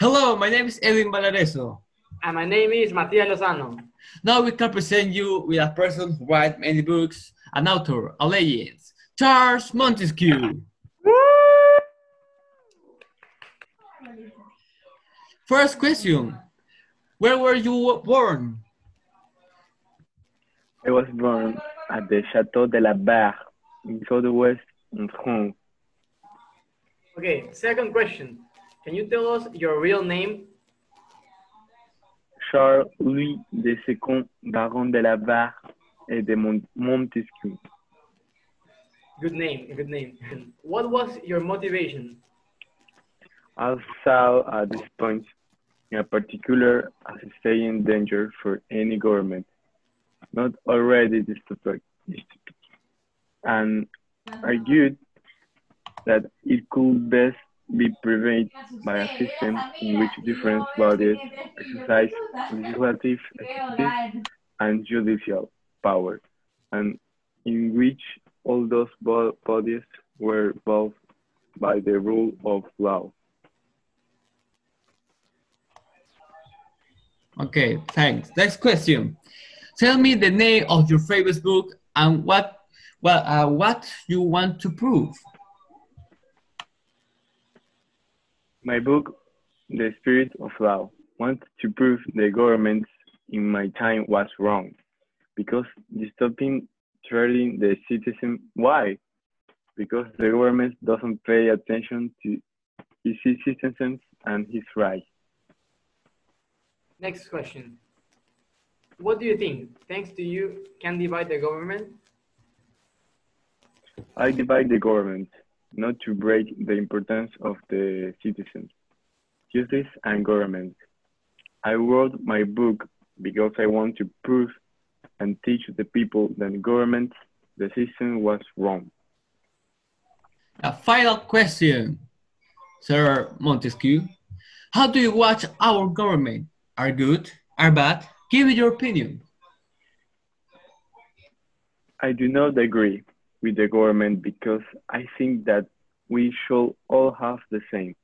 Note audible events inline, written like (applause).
Hello, my name is Edwin Valareso. And my name is Matias Lozano. Now we can present you with a person who writes many books, an author, a legend, Charles Montesquieu. First question, where were you born? I was born at the Chateau de la Barre in the southwest in France. Okay, second question. Can you tell us your real name? Charles Louis de Secondat, Baron de la Barre et de Mont Montesquieu. Good name, good name. (laughs) What was your motivation? I saw at this point in particular as a staying danger for any government, not already dystopic, and argued that it could best be prevented by a system in which different bodies exercise legislative, executive, and judicial power, and in which all those bodies were bound by the rule of law. Okay, thanks. Next question. Tell me the name of your favorite book and what well uh, what you want to prove. My book, The Spirit of Law, wants to prove the government in my time was wrong because stopping treating the citizen. Why? Because the government doesn't pay attention to his citizens and his rights. Next question. What do you think, thanks to you, can divide the government? I divide the government not to break the importance of the citizens, justice and government. I wrote my book because I want to prove and teach the people that government decision was wrong. A final question, Sir Montesquieu. How do you watch our government? Are good? Are bad? Give me your opinion. I do not agree with the government because I think that we should all have the same.